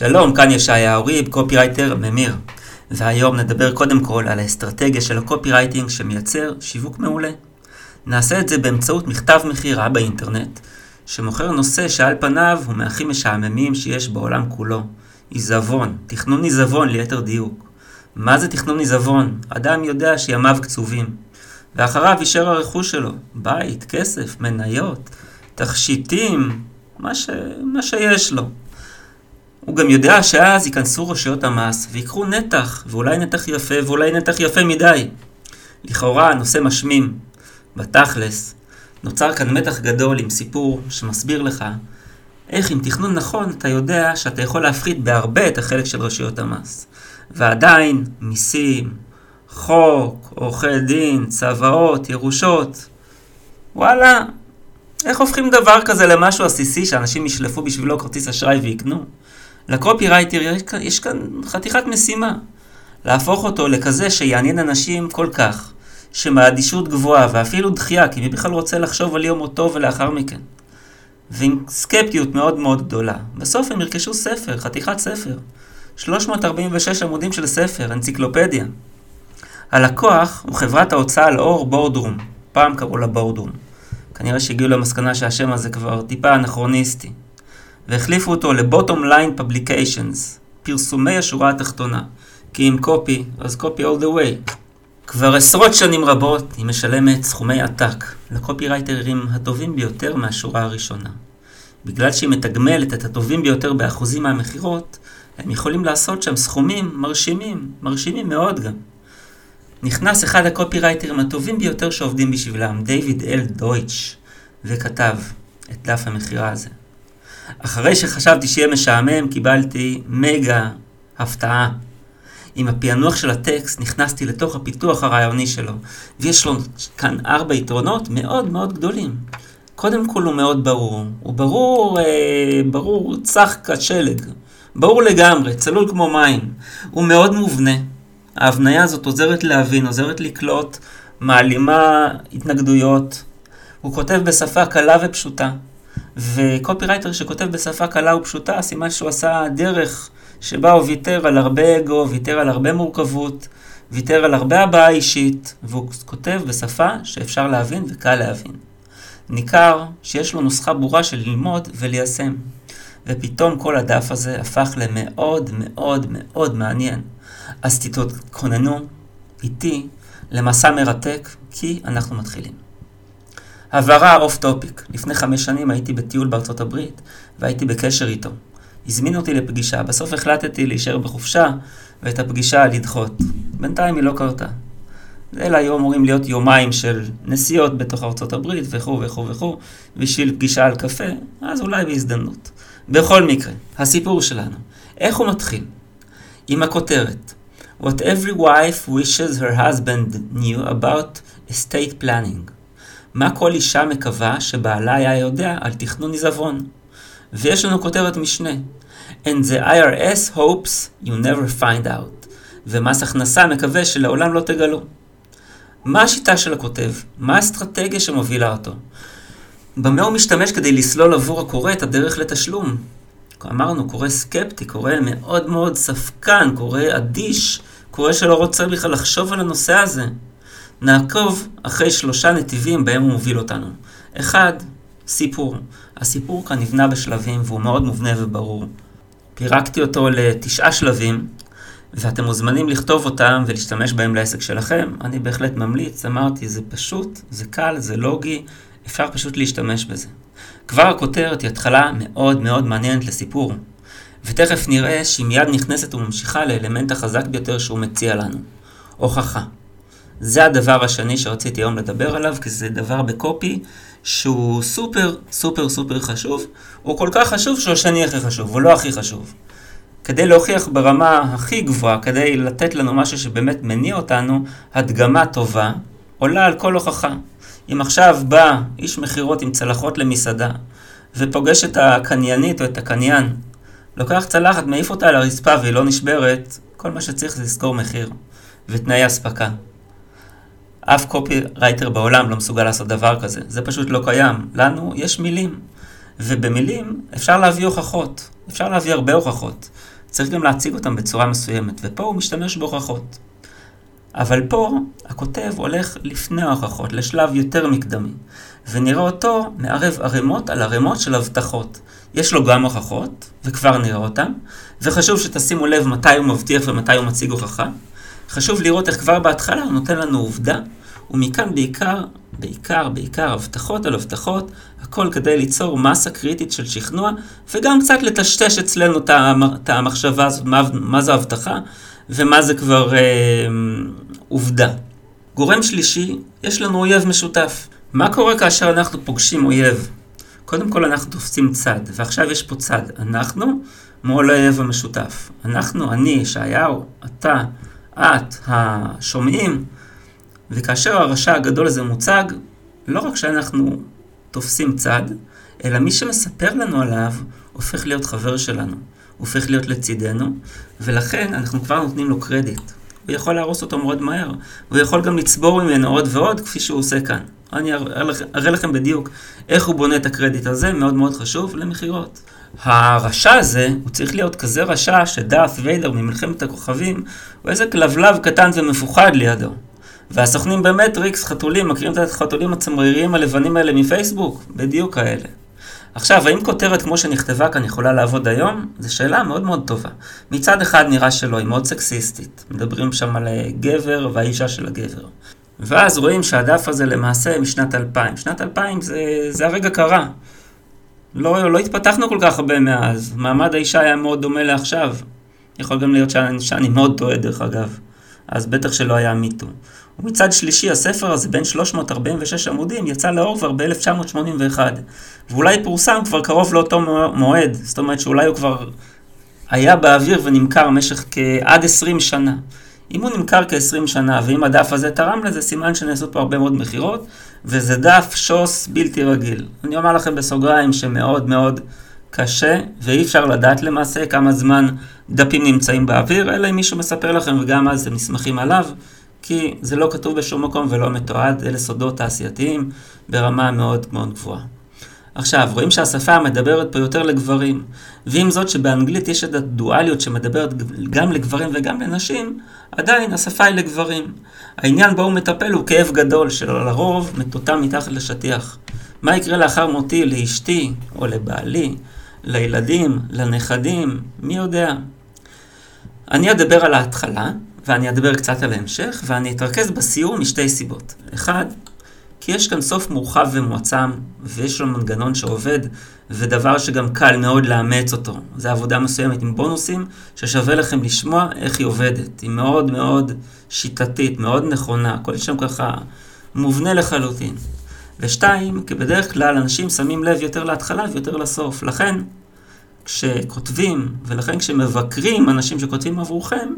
שלום, כאן ישעיה ריב, קופירייטר ממיר. והיום נדבר קודם כל על האסטרטגיה של הקופירייטינג שמייצר שיווק מעולה. נעשה את זה באמצעות מכתב מכירה באינטרנט, שמוכר נושא שעל פניו הוא מהכי משעממים שיש בעולם כולו. עיזבון, תכנון עיזבון ליתר דיוק. מה זה תכנון עיזבון? אדם יודע שימיו קצובים. ואחריו יישאר הרכוש שלו, בית, כסף, מניות, תכשיטים, מה, ש... מה שיש לו. הוא גם יודע שאז ייכנסו רשויות המס ויקחו נתח, ואולי נתח יפה ואולי נתח יפה מדי. לכאורה הנושא משמים. בתכלס, נוצר כאן מתח גדול עם סיפור שמסביר לך איך עם תכנון נכון אתה יודע שאתה יכול להפחית בהרבה את החלק של רשויות המס. ועדיין, מיסים, חוק, עורכי דין, צוואות, ירושות. וואלה, איך הופכים דבר כזה למשהו עסיסי שאנשים ישלפו בשבילו כרטיס אשראי ויקנו? לקופירייטר יש, יש כאן חתיכת משימה. להפוך אותו לכזה שיעניין אנשים כל כך, שמאדישות גבוהה ואפילו דחייה, כי מי בכלל רוצה לחשוב על יום מותו ולאחר מכן. ועם סקפטיות מאוד מאוד גדולה. בסוף הם ירכשו ספר, חתיכת ספר. 346 עמודים של ספר, אנציקלופדיה. הלקוח הוא חברת ההוצאה לאור בורדרום. פעם קראו לה בורדרום. כנראה שהגיעו למסקנה שהשם הזה כבר טיפה אנכרוניסטי. והחליפו אותו ל-Bottom Line Publications, פרסומי השורה התחתונה. כי עם קופי, אז קופי all the way. כבר עשרות שנים רבות היא משלמת סכומי עתק לקופירייטרים הטובים ביותר מהשורה הראשונה. בגלל שהיא מתגמלת את הטובים ביותר באחוזים מהמכירות, הם יכולים לעשות שם סכומים מרשימים, מרשימים מאוד גם. נכנס אחד הקופירייטרים הטובים ביותר שעובדים בשבילם, דיוויד אל דויטש, וכתב את דף המכירה הזה. אחרי שחשבתי שיהיה משעמם, קיבלתי מגה הפתעה. עם הפענוח של הטקסט נכנסתי לתוך הפיתוח הרעיוני שלו, ויש לו כאן ארבע יתרונות מאוד מאוד גדולים. קודם כל הוא מאוד ברור, הוא ברור, אה, ברור צח כשלג, ברור לגמרי, צלול כמו מים, הוא מאוד מובנה. ההבניה הזאת עוזרת להבין, עוזרת לקלוט, מעלימה התנגדויות. הוא כותב בשפה קלה ופשוטה. וקופירייטר שכותב בשפה קלה ופשוטה, סימן שהוא עשה דרך שבה הוא ויתר על הרבה אגו, ויתר על הרבה מורכבות, ויתר על הרבה הבעה אישית, והוא כותב בשפה שאפשר להבין וקל להבין. ניכר שיש לו נוסחה ברורה של ללמוד וליישם. ופתאום כל הדף הזה הפך למאוד מאוד מאוד מעניין. אז תתכוננו איתי למסע מרתק, כי אנחנו מתחילים. הבהרה off topic. לפני חמש שנים הייתי בטיול בארצות הברית, והייתי בקשר איתו. הזמין אותי לפגישה, בסוף החלטתי להישאר בחופשה, ואת הפגישה לדחות. בינתיים היא לא קרתה. אלה היו אמורים להיות יומיים של נסיעות בתוך ארצות הברית, וכו' וכו' וכו', בשביל פגישה על קפה, אז אולי בהזדמנות. בכל מקרה, הסיפור שלנו. איך הוא מתחיל? עם הכותרת What every wife wishes her husband knew about estate planning. מה כל אישה מקווה שבעלה היה יודע על תכנון עיזבון. ויש לנו כותרת משנה And the IRS hopes you never find out. ומס הכנסה מקווה שלעולם לא תגלו. מה השיטה של הכותב? מה האסטרטגיה שמובילה אותו? במה הוא משתמש כדי לסלול עבור הקורא את הדרך לתשלום? אמרנו, קורא סקפטי, קורא מאוד מאוד ספקן, קורא אדיש, קורא שלא רוצה בכלל לחשוב על הנושא הזה. נעקוב אחרי שלושה נתיבים בהם הוא מוביל אותנו. אחד, סיפור. הסיפור כאן נבנה בשלבים והוא מאוד מובנה וברור. פירקתי אותו לתשעה שלבים, ואתם מוזמנים לכתוב אותם ולהשתמש בהם לעסק שלכם. אני בהחלט ממליץ, אמרתי, זה פשוט, זה קל, זה לוגי, אפשר פשוט להשתמש בזה. כבר הכותרת היא התחלה מאוד מאוד מעניינת לסיפור, ותכף נראה שהיא מיד נכנסת וממשיכה לאלמנט החזק ביותר שהוא מציע לנו, הוכחה. זה הדבר השני שרציתי היום לדבר עליו, כי זה דבר בקופי שהוא סופר סופר סופר חשוב. הוא כל כך חשוב שהוא השני הכי חשוב, הוא לא הכי חשוב. כדי להוכיח ברמה הכי גבוהה, כדי לתת לנו משהו שבאמת מניע אותנו, הדגמה טובה עולה על כל הוכחה. אם עכשיו בא איש מכירות עם צלחות למסעדה, ופוגש את הקניינית או את הקניין, לוקח צלחת, מעיף אותה על הרצפה והיא לא נשברת, כל מה שצריך זה לסגור מחיר ותנאי אספקה. אף קופי רייטר בעולם לא מסוגל לעשות דבר כזה, זה פשוט לא קיים. לנו יש מילים. ובמילים אפשר להביא הוכחות, אפשר להביא הרבה הוכחות. צריך גם להציג אותם בצורה מסוימת, ופה הוא משתמש בהוכחות. אבל פה הכותב הולך לפני ההוכחות, לשלב יותר מקדמי, ונראה אותו מערב ערימות על ערימות של הבטחות. יש לו גם הוכחות, וכבר נראה אותם, וחשוב שתשימו לב מתי הוא מבטיח ומתי הוא מציג הוכחה. חשוב לראות איך כבר בהתחלה הוא נותן לנו עובדה, ומכאן בעיקר, בעיקר, בעיקר הבטחות על הבטחות, הכל כדי ליצור מסה קריטית של שכנוע, וגם קצת לטשטש אצלנו את המחשבה הזאת, מה, מה זה הבטחה, ומה זה כבר אה, עובדה. גורם שלישי, יש לנו אויב משותף. מה קורה כאשר אנחנו פוגשים אויב? קודם כל אנחנו תופסים צד, ועכשיו יש פה צד. אנחנו מול האויב המשותף. אנחנו, אני, ישעיהו, אתה, את, השומעים, וכאשר הרשע הגדול הזה מוצג, לא רק שאנחנו תופסים צד, אלא מי שמספר לנו עליו הופך להיות חבר שלנו, הופך להיות לצידנו, ולכן אנחנו כבר נותנים לו קרדיט. הוא יכול להרוס אותו מאוד מהר, הוא יכול גם לצבור ממנו עוד ועוד, כפי שהוא עושה כאן. אני אראה לכם בדיוק איך הוא בונה את הקרדיט הזה, מאוד מאוד חשוב, למכירות. הרשע הזה, הוא צריך להיות כזה רשע שדארת' ויידר ממלחמת הכוכבים, הוא איזה כלבלב קטן ומפוחד לידו. והסוכנים באמת ריקס חתולים, מכירים את החתולים הצמריריים הלבנים האלה מפייסבוק? בדיוק כאלה. עכשיו, האם כותרת כמו שנכתבה כאן יכולה לעבוד היום? זו שאלה מאוד מאוד טובה. מצד אחד נראה שלא, היא מאוד סקסיסטית. מדברים שם על גבר והאישה של הגבר. ואז רואים שהדף הזה למעשה משנת 2000. שנת 2000 זה, זה הרגע קרה. לא, לא התפתחנו כל כך הרבה מאז. מעמד האישה היה מאוד דומה לעכשיו. יכול גם להיות שאני, שאני מאוד טועה דרך אגב. אז בטח שלא היה מיטו. ומצד שלישי, הספר הזה, בין 346 עמודים, יצא לאור כבר ב-1981. ואולי פורסם כבר קרוב לאותו מועד. זאת אומרת שאולי הוא כבר היה באוויר ונמכר במשך כעד 20 שנה. אם הוא נמכר כ-20 שנה, ואם הדף הזה תרם לזה, סימן שנעשו פה הרבה מאוד מכירות, וזה דף שוס בלתי רגיל. אני אומר לכם בסוגריים שמאוד מאוד קשה, ואי אפשר לדעת למעשה כמה זמן דפים נמצאים באוויר, אלא אם מישהו מספר לכם, וגם אז הם נסמכים עליו, כי זה לא כתוב בשום מקום ולא מתועד, אלה סודות תעשייתיים ברמה מאוד מאוד גבוהה. עכשיו, רואים שהשפה מדברת פה יותר לגברים, ועם זאת שבאנגלית יש את הדואליות שמדברת גם לגברים וגם לנשים, עדיין השפה היא לגברים. העניין בו הוא מטפל הוא כאב גדול, שלרוב מטוטם מתחת לשטיח. מה יקרה לאחר מותי לאשתי או לבעלי, לילדים, לנכדים, מי יודע. אני אדבר על ההתחלה, ואני אדבר קצת על ההמשך, ואני אתרכז בסיום משתי סיבות. אחד, כי יש כאן סוף מורחב ומועצם, ויש לו מנגנון שעובד, ודבר שגם קל מאוד לאמץ אותו. זו עבודה מסוימת עם בונוסים, ששווה לכם לשמוע איך היא עובדת. היא מאוד מאוד שיטתית, מאוד נכונה, הכל שם ככה מובנה לחלוטין. ושתיים, כי בדרך כלל אנשים שמים לב יותר להתחלה ויותר לסוף. לכן, כשכותבים, ולכן כשמבקרים אנשים שכותבים עבורכם,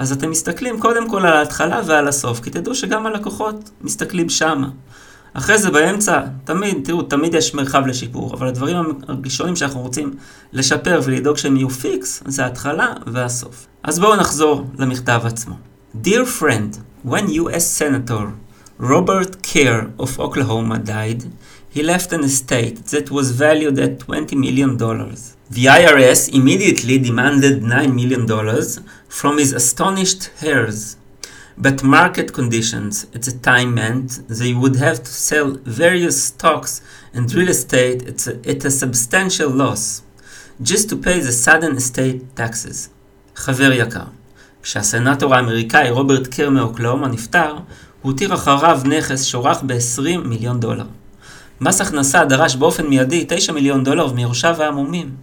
אז אתם מסתכלים קודם כל על ההתחלה ועל הסוף, כי תדעו שגם הלקוחות מסתכלים שמה. אחרי זה באמצע, תמיד, תראו, תמיד יש מרחב לשיפור, אבל הדברים הראשונים שאנחנו רוצים לשפר ולדאוג שהם יהיו פיקס, זה ההתחלה והסוף. אז בואו נחזור למכתב עצמו. Dear friend, when U.S. Senator Robert Kerr of Oklahoma died, he left an estate that was valued at $20 million. The IRS immediately demanded $9 million from his astonished heirs. But market conditions at the time meant they would have to sell various stocks and real estate at a, at a substantial loss, just to pay the sudden estate taxes. חבר יקר, כשהסנאטור האמריקאי רוברט קר מאוקלאומה נפטר, הוא הותיר אחריו נכס שהוערך ב-20 מיליון דולר. מס הכנסה דרש באופן מיידי 9 מיליון דולר מיורשיו העמומים.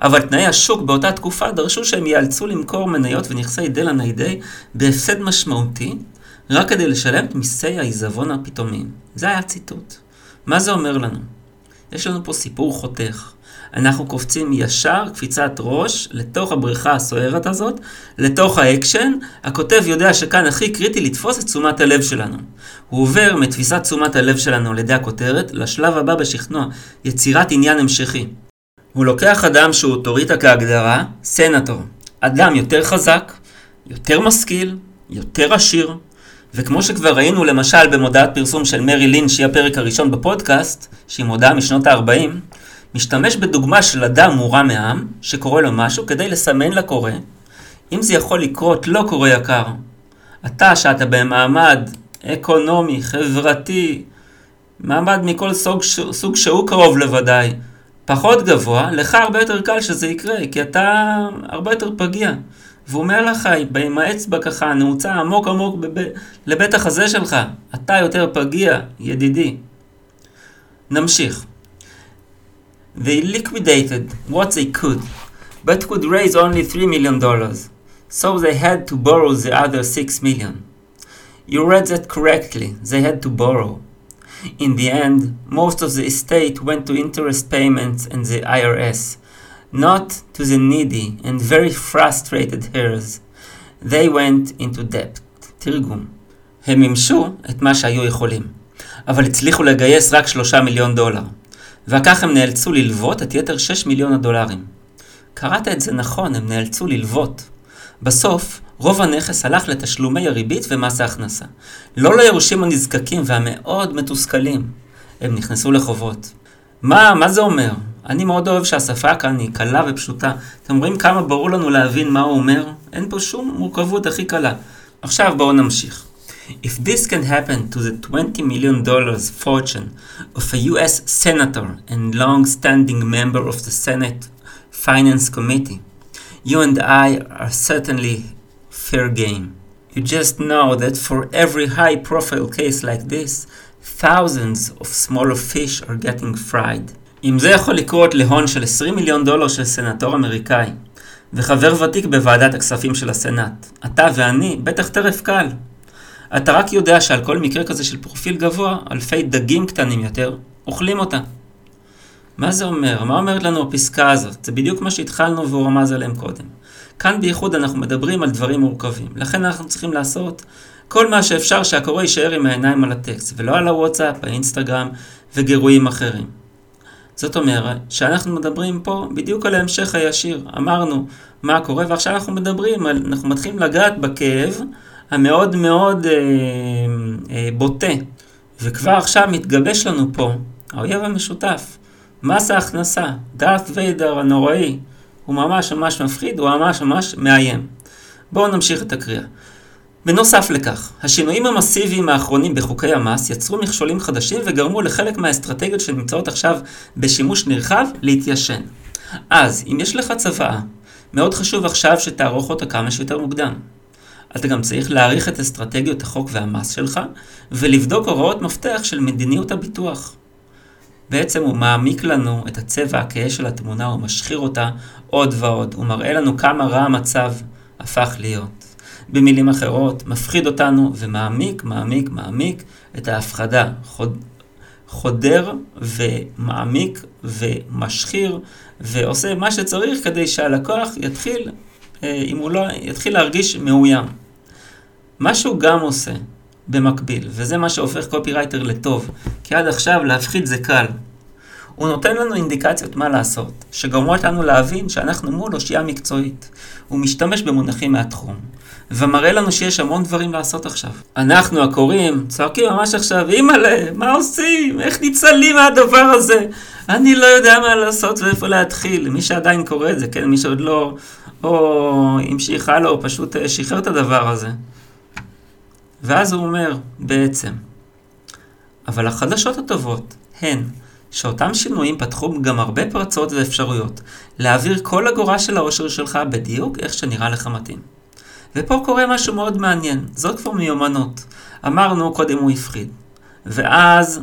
אבל תנאי השוק באותה תקופה דרשו שהם ייאלצו למכור מניות ונכסי דלא ניידי בהפסד משמעותי, רק כדי לשלם את מיסי העיזבון הפתאומיים. זה היה ציטוט. מה זה אומר לנו? יש לנו פה סיפור חותך. אנחנו קופצים ישר, קפיצת ראש, לתוך הבריכה הסוערת הזאת, לתוך האקשן. הכותב יודע שכאן הכי קריטי לתפוס את תשומת הלב שלנו. הוא עובר מתפיסת תשומת הלב שלנו על ידי הכותרת לשלב הבא בשכנוע, יצירת עניין המשכי. הוא לוקח אדם שהוא אוטוריטה כהגדרה, סנטור. אדם יותר חזק, יותר משכיל, יותר עשיר, וכמו שכבר ראינו למשל במודעת פרסום של מרי לין, שהיא הפרק הראשון בפודקאסט, שהיא מודעה משנות ה-40, משתמש בדוגמה של אדם מורם מעם, שקורא לו משהו, כדי לסמן לקורא. אם זה יכול לקרות, לא קורא יקר. אתה, שאתה במעמד אקונומי, חברתי, מעמד מכל סוג, סוג שהוא קרוב לוודאי, פחות גבוה, לך הרבה יותר קל שזה יקרה, כי אתה הרבה יותר פגיע. והוא אומר לך, עם האצבע ככה נעוצה עמוק עמוק בב... לבית החזה שלך, אתה יותר פגיע, ידידי. נמשיך. They liquidated what they could, but could raise only 3 million dollars, so they had to borrow the other 6 million. You read that correctly, they had to borrow. In the end, most of the estate went to interest payments and the IRS, not to the needy and very frustrated heirs. They went into debt. תרגום. הם מימשו את מה שהיו יכולים, אבל הצליחו לגייס רק שלושה מיליון דולר, וכך הם נאלצו ללוות את יתר שש מיליון הדולרים. קראת את זה נכון, הם נאלצו ללוות. בסוף, רוב הנכס הלך לתשלומי הריבית ומס ההכנסה. לא ליורשים הנזקקים והמאוד מתוסכלים. הם נכנסו לחובות. מה, מה זה אומר? אני מאוד אוהב שהשפה כאן היא קלה ופשוטה. אתם רואים כמה ברור לנו להבין מה הוא אומר? אין פה שום מורכבות הכי קלה. עכשיו בואו נמשיך. If this can happen to the 20 million dollars fortune of a US senator and long-standing member of the Senate Finance Committee, you and I are certainly fair game. You just know that for every high profile case like this, thousands of smaller fish are getting fried. אם זה יכול לקרות להון של 20 מיליון דולר של סנטור אמריקאי, וחבר ותיק בוועדת הכספים של הסנאט, אתה ואני בטח טרף קל. אתה רק יודע שעל כל מקרה כזה של פרופיל גבוה, אלפי דגים קטנים יותר אוכלים אותה. מה זה אומר? מה אומרת לנו הפסקה הזאת? זה בדיוק מה שהתחלנו והוא רמז עליהם קודם. כאן בייחוד אנחנו מדברים על דברים מורכבים. לכן אנחנו צריכים לעשות כל מה שאפשר שהקורא יישאר עם העיניים על הטקסט, ולא על הוואטסאפ, האינסטגרם וגירויים אחרים. זאת אומרת שאנחנו מדברים פה בדיוק על ההמשך הישיר. אמרנו מה קורה, ועכשיו אנחנו מדברים, על, אנחנו מתחילים לגעת בכאב המאוד מאוד אה, אה, בוטה. וכבר עכשיו מתגבש לנו פה האויב המשותף, מס ההכנסה, דארט ויידר הנוראי, הוא ממש ממש מפחיד, הוא ממש ממש מאיים. בואו נמשיך את הקריאה. בנוסף לכך, השינויים המסיביים האחרונים בחוקי המס יצרו מכשולים חדשים וגרמו לחלק מהאסטרטגיות שנמצאות עכשיו בשימוש נרחב להתיישן. אז, אם יש לך צוואה, מאוד חשוב עכשיו שתערוך אותה כמה שיותר מוקדם. אתה גם צריך להעריך את אסטרטגיות החוק והמס שלך, ולבדוק הוראות מפתח של מדיניות הביטוח. בעצם הוא מעמיק לנו את הצבע הכהה של התמונה, הוא משחיר אותה עוד ועוד, הוא מראה לנו כמה רע המצב הפך להיות. במילים אחרות, מפחיד אותנו ומעמיק, מעמיק, מעמיק את ההפחדה. חוד, חודר ומעמיק ומשחיר ועושה מה שצריך כדי שהלקוח יתחיל, אה, אם הוא לא, יתחיל להרגיש מאוים. מה שהוא גם עושה במקביל, וזה מה שהופך קופירייטר לטוב, כי עד עכשיו להפחיד זה קל. הוא נותן לנו אינדיקציות מה לעשות, שגורמות לנו להבין שאנחנו מול אושייה מקצועית. הוא משתמש במונחים מהתחום, ומראה לנו שיש המון דברים לעשות עכשיו. אנחנו הקוראים צועקים ממש עכשיו, אימא'לה, מה עושים? איך ניצלים מהדבר הזה? אני לא יודע מה לעשות ואיפה להתחיל. מי שעדיין קורא את זה, כן? מי שעוד לא, או המשיך הלאה, או פשוט אה, שחרר את הדבר הזה. ואז הוא אומר, בעצם, אבל החדשות הטובות הן שאותם שינויים פתחו גם הרבה פרצות ואפשרויות להעביר כל אגורה של העושר שלך בדיוק איך שנראה לך מתאים. ופה קורה משהו מאוד מעניין, זאת כבר מיומנות. אמרנו, קודם הוא הפחיד. ואז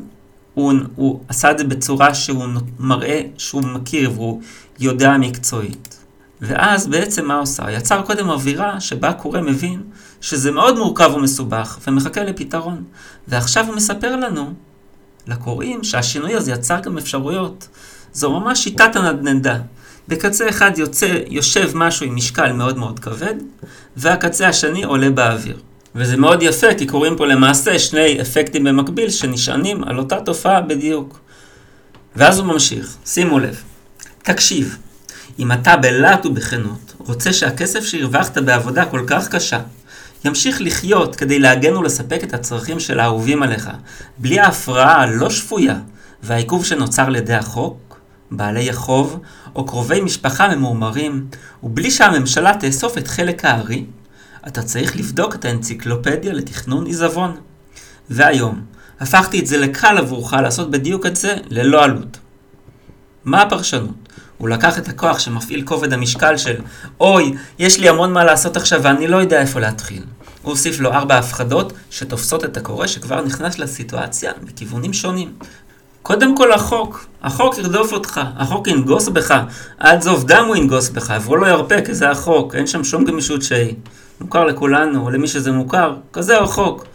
הוא, הוא עשה את זה בצורה שהוא מראה שהוא מכיר והוא יודע מקצועית. ואז בעצם מה עושה? יצר קודם אווירה שבה קורא מבין שזה מאוד מורכב ומסובך ומחכה לפתרון. ועכשיו הוא מספר לנו לקוראים שהשינוי הזה יצר גם אפשרויות. זו ממש שיטת הנדנדה. בקצה אחד יוצא, יושב משהו עם משקל מאוד מאוד כבד, והקצה השני עולה באוויר. וזה מאוד יפה, כי קוראים פה למעשה שני אפקטים במקביל שנשענים על אותה תופעה בדיוק. ואז הוא ממשיך, שימו לב. תקשיב, אם אתה בלהט ובכנות רוצה שהכסף שהרווחת בעבודה כל כך קשה ימשיך לחיות כדי להגן ולספק את הצרכים של האהובים עליך, בלי ההפרעה הלא שפויה והעיכוב שנוצר לידי החוק, בעלי החוב או קרובי משפחה ממורמרים, ובלי שהממשלה תאסוף את חלק הארי, אתה צריך לבדוק את האנציקלופדיה לתכנון עיזבון. והיום, הפכתי את זה לקל עבורך לעשות בדיוק את זה ללא עלות. מה הפרשנות? הוא לקח את הכוח שמפעיל כובד המשקל של אוי, יש לי המון מה לעשות עכשיו ואני לא יודע איפה להתחיל. הוא הוסיף לו ארבע הפחדות שתופסות את הקורא שכבר נכנס לסיטואציה בכיוונים שונים. קודם כל החוק, החוק ירדוף אותך, החוק ינגוס בך, עד זוב דם הוא ינגוס בך, עברו לא ירפה כי זה החוק, אין שם שום גמישות שהיא. מוכר לכולנו, או למי שזה מוכר, כזה החוק.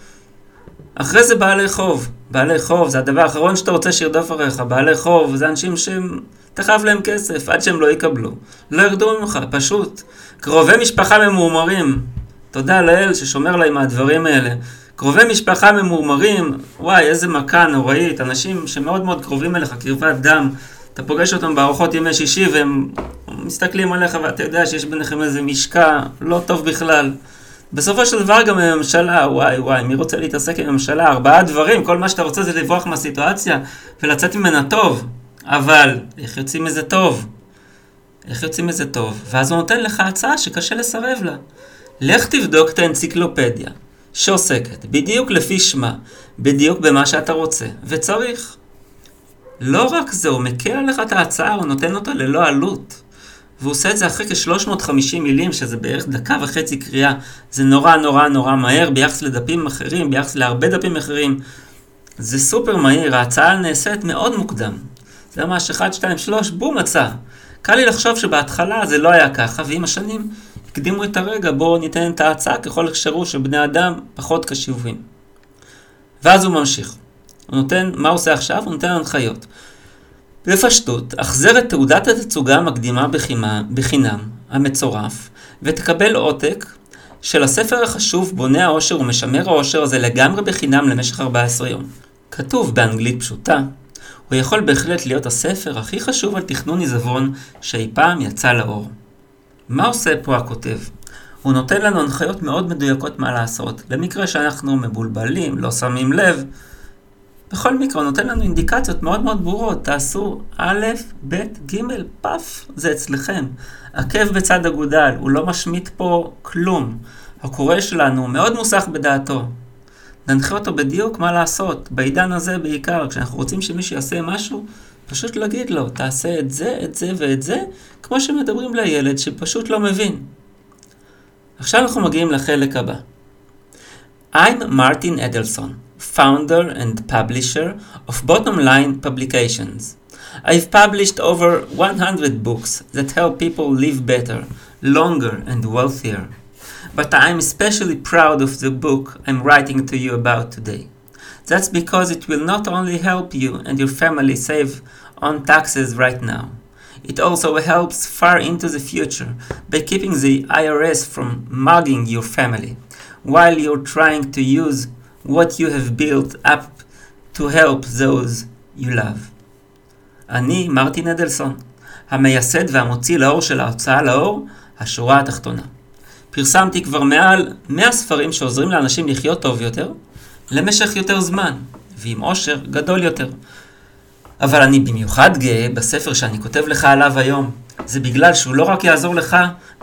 אחרי זה בעלי חוב. בעלי חוב זה הדבר האחרון שאתה רוצה שירדוף אחריך. בעלי חוב זה אנשים שהם... אתה חייב להם כסף עד שהם לא יקבלו. לא ירדו ממך, פשוט. קרובי משפחה ממורמרים. תודה לאל ששומר להם מהדברים האלה. קרובי משפחה ממורמרים, וואי, איזה מכה נוראית. אנשים שמאוד מאוד קרובים אליך, קרבת דם. אתה פוגש אותם בארוחות ימי שישי והם מסתכלים עליך ואתה יודע שיש ביניכם איזה משקע לא טוב בכלל. בסופו של דבר גם הממשלה, וואי וואי, מי רוצה להתעסק עם הממשלה? ארבעה דברים, כל מה שאתה רוצה זה לברוח מהסיטואציה ולצאת ממנה טוב. אבל, איך יוצאים מזה טוב? איך יוצאים מזה טוב? ואז הוא נותן לך הצעה שקשה לסרב לה. לך תבדוק את האנציקלופדיה, שעוסקת בדיוק לפי שמה, בדיוק במה שאתה רוצה, וצריך. לא רק זה, הוא מקל עליך את ההצעה, הוא נותן אותה ללא עלות. והוא עושה את זה אחרי כ-350 מילים, שזה בערך דקה וחצי קריאה. זה נורא נורא נורא מהר ביחס לדפים אחרים, ביחס להרבה דפים אחרים. זה סופר מהיר, ההצעה נעשית מאוד מוקדם. זה ממש 1, 2, 3, בום, הצעה. קל לי לחשוב שבהתחלה זה לא היה ככה, ועם השנים הקדימו את הרגע בו ניתן את ההצעה ככל אפשרות שבני אדם פחות קשיבים. ואז הוא ממשיך. הוא נותן, מה הוא עושה עכשיו? הוא נותן הנחיות. בפשטות, החזר את תעודת התצוגה המקדימה בחימה, בחינם, המצורף, ותקבל עותק של הספר החשוב בונה העושר ומשמר העושר הזה לגמרי בחינם למשך 14 יום. כתוב באנגלית פשוטה, הוא יכול בהחלט להיות הספר הכי חשוב על תכנון עיזבון שאי פעם יצא לאור. מה עושה פה הכותב? הוא נותן לנו הנחיות מאוד מדויקות מה לעשות, למקרה שאנחנו מבולבלים, לא שמים לב, בכל מקרה, נותן לנו אינדיקציות מאוד מאוד ברורות. תעשו א', ב', ג', פ', זה אצלכם. עקב בצד אגודל, הוא לא משמיט פה כלום. הקורא שלנו מאוד מוסך בדעתו. ננחה אותו בדיוק מה לעשות, בעידן הזה בעיקר, כשאנחנו רוצים שמישהו יעשה משהו, פשוט להגיד לו, תעשה את זה, את זה ואת זה, כמו שמדברים לילד שפשוט לא מבין. עכשיו אנחנו מגיעים לחלק הבא. I'm מרטין אדלסון. Founder and publisher of Bottom Line Publications. I've published over 100 books that help people live better, longer, and wealthier. But I'm especially proud of the book I'm writing to you about today. That's because it will not only help you and your family save on taxes right now, it also helps far into the future by keeping the IRS from mugging your family while you're trying to use what you have built up to help those you love. אני מרטין אדלסון, המייסד והמוציא לאור של ההוצאה לאור, השורה התחתונה. פרסמתי כבר מעל 100 ספרים שעוזרים לאנשים לחיות טוב יותר, למשך יותר זמן, ועם עושר גדול יותר. אבל אני במיוחד גאה בספר שאני כותב לך עליו היום. זה בגלל שהוא לא רק יעזור לך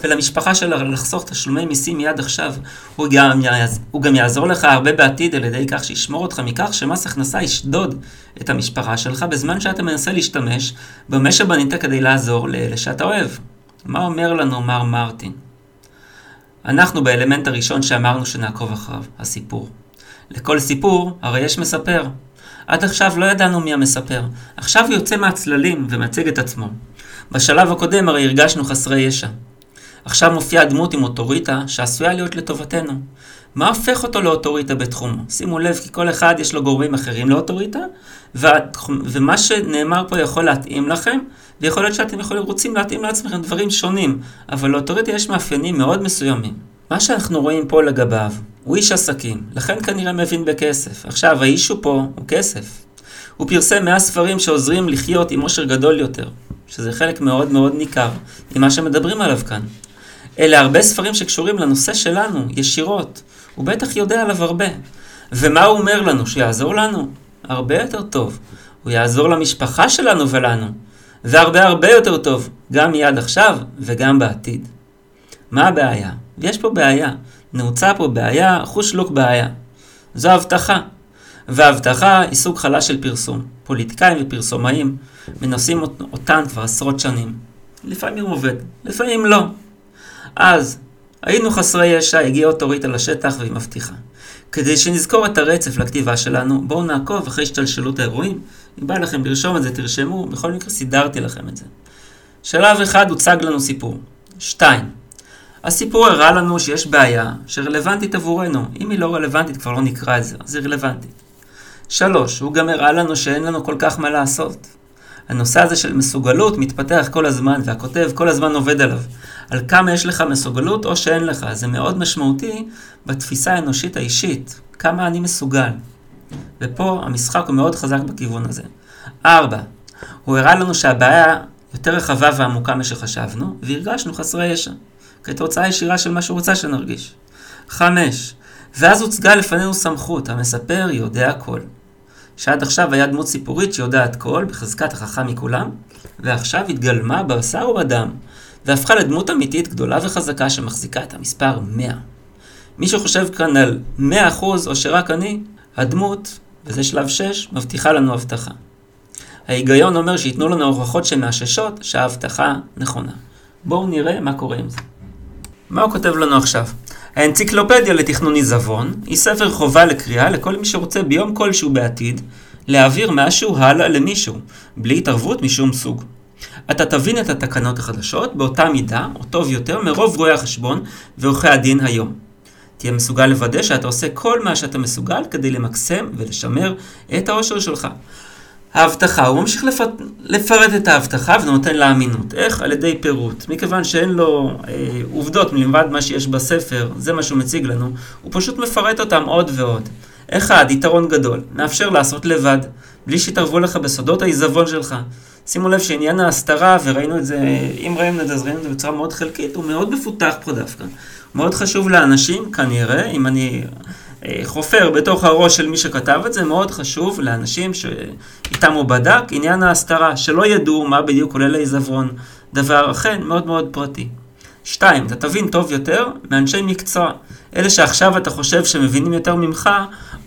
ולמשפחה שלה לחסוך תשלומי מיסים מיד עכשיו, הוא גם, יעז, הוא גם יעזור לך הרבה בעתיד על ידי כך שישמור אותך מכך שמס הכנסה ישדוד את המשפחה שלך בזמן שאתה מנסה להשתמש במה שבנית כדי לעזור לאלה שאתה אוהב. מה אומר לנו מר מרטין? אנחנו באלמנט הראשון שאמרנו שנעקוב אחריו, הסיפור. לכל סיפור הרי יש מספר. עד עכשיו לא ידענו מי המספר. עכשיו הוא יוצא מהצללים ומציג את עצמו. בשלב הקודם הרי הרגשנו חסרי ישע. עכשיו מופיעה דמות עם אוטוריטה שעשויה להיות לטובתנו. מה הופך אותו לאוטוריטה בתחומו? שימו לב כי כל אחד יש לו גורמים אחרים לאוטוריטה, ומה שנאמר פה יכול להתאים לכם, ויכול להיות שאתם יכולים, רוצים להתאים לעצמכם דברים שונים, אבל לאוטוריטה יש מאפיינים מאוד מסוימים. מה שאנחנו רואים פה לגביו, הוא איש עסקים, לכן כנראה מבין בכסף. עכשיו, האיש הוא פה הוא כסף. הוא פרסם 100 ספרים שעוזרים לחיות עם עושר גדול יותר, שזה חלק מאוד מאוד ניכר ממה שמדברים עליו כאן. אלה הרבה ספרים שקשורים לנושא שלנו, ישירות. הוא בטח יודע עליו הרבה. ומה הוא אומר לנו? שיעזור לנו? הרבה יותר טוב. הוא יעזור למשפחה שלנו ולנו. זה הרבה הרבה יותר טוב, גם מיד עכשיו וגם בעתיד. מה הבעיה? יש פה בעיה. נעוצה פה בעיה, חוש לוק בעיה. זו הבטחה. והבטחה היא סוג חלש של פרסום. פוליטיקאים ופרסומאים מנסים אותן כבר עשרות שנים. לפעמים עובד, לפעמים לא. אז היינו חסרי ישע, הגיעה אוטוריטה לשטח והיא מבטיחה. כדי שנזכור את הרצף לכתיבה שלנו, בואו נעקוב אחרי השתלשלות האירועים. אם בא לכם לרשום את זה, תרשמו, בכל מקרה סידרתי לכם את זה. שלב אחד הוצג לנו סיפור. שתיים, הסיפור הראה לנו שיש בעיה שרלוונטית עבורנו. אם היא לא רלוונטית, כבר לא נקרא את זה, אז היא רלוונטית. שלוש, הוא גם הראה לנו שאין לנו כל כך מה לעשות. הנושא הזה של מסוגלות מתפתח כל הזמן, והכותב כל הזמן עובד עליו. על כמה יש לך מסוגלות או שאין לך. זה מאוד משמעותי בתפיסה האנושית האישית, כמה אני מסוגל. ופה המשחק הוא מאוד חזק בכיוון הזה. ארבע, הוא הראה לנו שהבעיה יותר רחבה ועמוקה משחשבנו, והרגשנו חסרי ישע. כתוצאה ישירה של מה שהוא רוצה שנרגיש. חמש, ואז הוצגה לפנינו סמכות, המספר יודע הכל. שעד עכשיו היה דמות סיפורית שיודעת כל, בחזקת החכם מכולם, ועכשיו התגלמה בבשר ובדם, והפכה לדמות אמיתית גדולה וחזקה שמחזיקה את המספר 100. מי שחושב כאן על 100% או שרק אני, הדמות, וזה שלב 6, מבטיחה לנו הבטחה. ההיגיון אומר שייתנו לנו הוכחות שמאששות שההבטחה נכונה. בואו נראה מה קורה עם זה. מה הוא כותב לנו עכשיו? האנציקלופדיה לתכנון עיזבון היא ספר חובה לקריאה לכל מי שרוצה ביום כלשהו בעתיד להעביר משהו הלאה למישהו, בלי התערבות משום סוג. אתה תבין את התקנות החדשות באותה מידה, או טוב יותר, מרוב רואי החשבון ועורכי הדין היום. תהיה מסוגל לוודא שאתה עושה כל מה שאתה מסוגל כדי למקסם ולשמר את העושר שלך. ההבטחה, הוא ממשיך לפרט, לפרט את ההבטחה ונותן לה אמינות. איך? על ידי פירוט. מכיוון שאין לו אה, עובדות מלבד מה שיש בספר, זה מה שהוא מציג לנו, הוא פשוט מפרט אותם עוד ועוד. אחד, יתרון גדול, מאפשר לעשות לבד, בלי שיתערבו לך בסודות העיזבון שלך. שימו לב שעניין ההסתרה, וראינו את זה, אם ראינו את זה, אז ראינו את זה בצורה מאוד חלקית, הוא מאוד מפותח פה דווקא. מאוד חשוב לאנשים, כנראה, אם אני חופר בתוך הראש של מי שכתב את זה, מאוד חשוב לאנשים שאיתם הוא בדק, עניין ההסתרה, שלא ידעו מה בדיוק כולל העיזבון. דבר אכן מאוד מאוד פרטי. שתיים, אתה תבין טוב יותר מאנשי מקצוע. אלה שעכשיו אתה חושב שמבינים יותר ממך,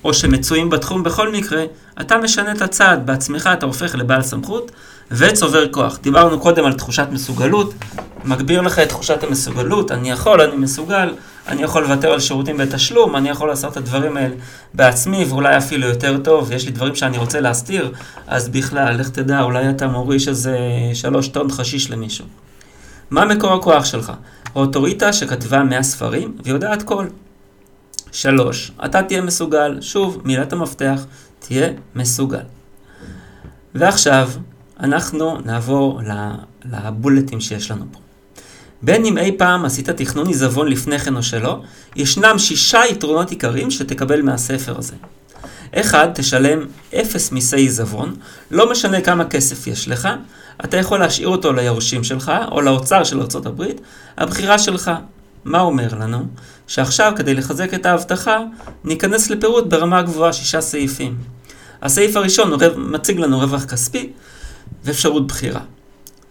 או שמצויים בתחום בכל מקרה, אתה משנה את הצעד, בעצמך אתה הופך לבעל סמכות וצובר כוח. דיברנו קודם על תחושת מסוגלות, מגביר לך את תחושת המסוגלות, אני יכול, אני מסוגל, אני יכול לוותר על שירותים בתשלום, אני יכול לעשות את הדברים האלה בעצמי, ואולי אפילו יותר טוב, יש לי דברים שאני רוצה להסתיר, אז בכלל, לך תדע, אולי אתה מוריש איזה שלוש טון חשיש למישהו. מה מקור הכוח שלך? האוטוריטה שכתבה 100 ספרים ויודעת כל. שלוש, אתה תהיה מסוגל. שוב, מילת המפתח, תהיה מסוגל. ועכשיו, אנחנו נעבור לבולטים שיש לנו פה. בין אם אי פעם עשית תכנון עיזבון לפני כן או שלא, ישנם שישה יתרונות עיקריים שתקבל מהספר הזה. אחד, תשלם אפס מיסי עיזבון, לא משנה כמה כסף יש לך, אתה יכול להשאיר אותו ליורשים שלך או לאוצר של ארה"ב, הבחירה שלך. מה אומר לנו? שעכשיו כדי לחזק את ההבטחה, ניכנס לפירוט ברמה גבוהה, שישה סעיפים. הסעיף הראשון מציג לנו רווח כספי ואפשרות בחירה.